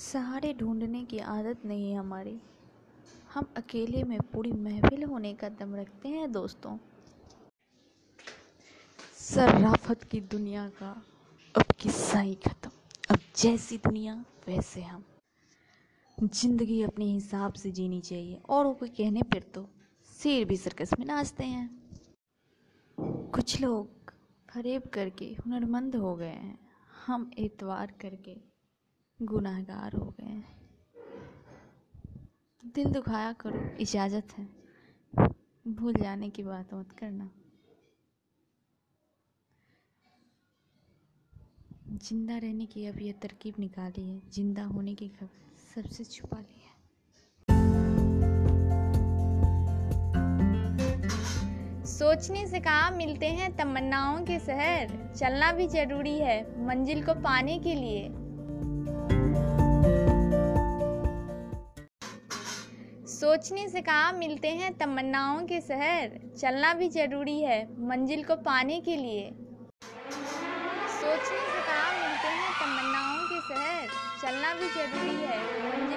सहारे ढूँढने की आदत नहीं हमारी। हम अकेले में पूरी महफिल होने का दम रखते हैं, दोस्तों। सर्राफत की दुनिया का अब किस्सा ही ख़त्म। अब जैसी दुनिया, वैसे हम। ज़िंदगी अपने हिसाब से जीनी चाहिए। औरों को कहने पर तो शेर भी सर्कस में नाचते हैं। कुछ लोग फरेब करके हुनरमंद हो गए हैं। हम एतवार करके गुनाहगार हो गए हैं। दिल दुखाया करो, इजाज़त है। भूल जाने की बात मत करना। ज़िंदा रहने की अब यह तरकीब निकाली है। ज़िंदा होने की खबर सबसे छुपा ली है। सोचने से कहाँ, मिलते हैं तमन्नाओं के शहर। चलना भी ज़रूरी है, मंजिल को पाने के लिए। सोचने से कहा, मिलते हैं तमन्नाओं के शहर। चलना भी ज़रूरी है, मंजिल को पाने के लिए। सोचने से कहा, मिलते हैं तमन्नाओं के शहर। चलना भी ज़रूरी है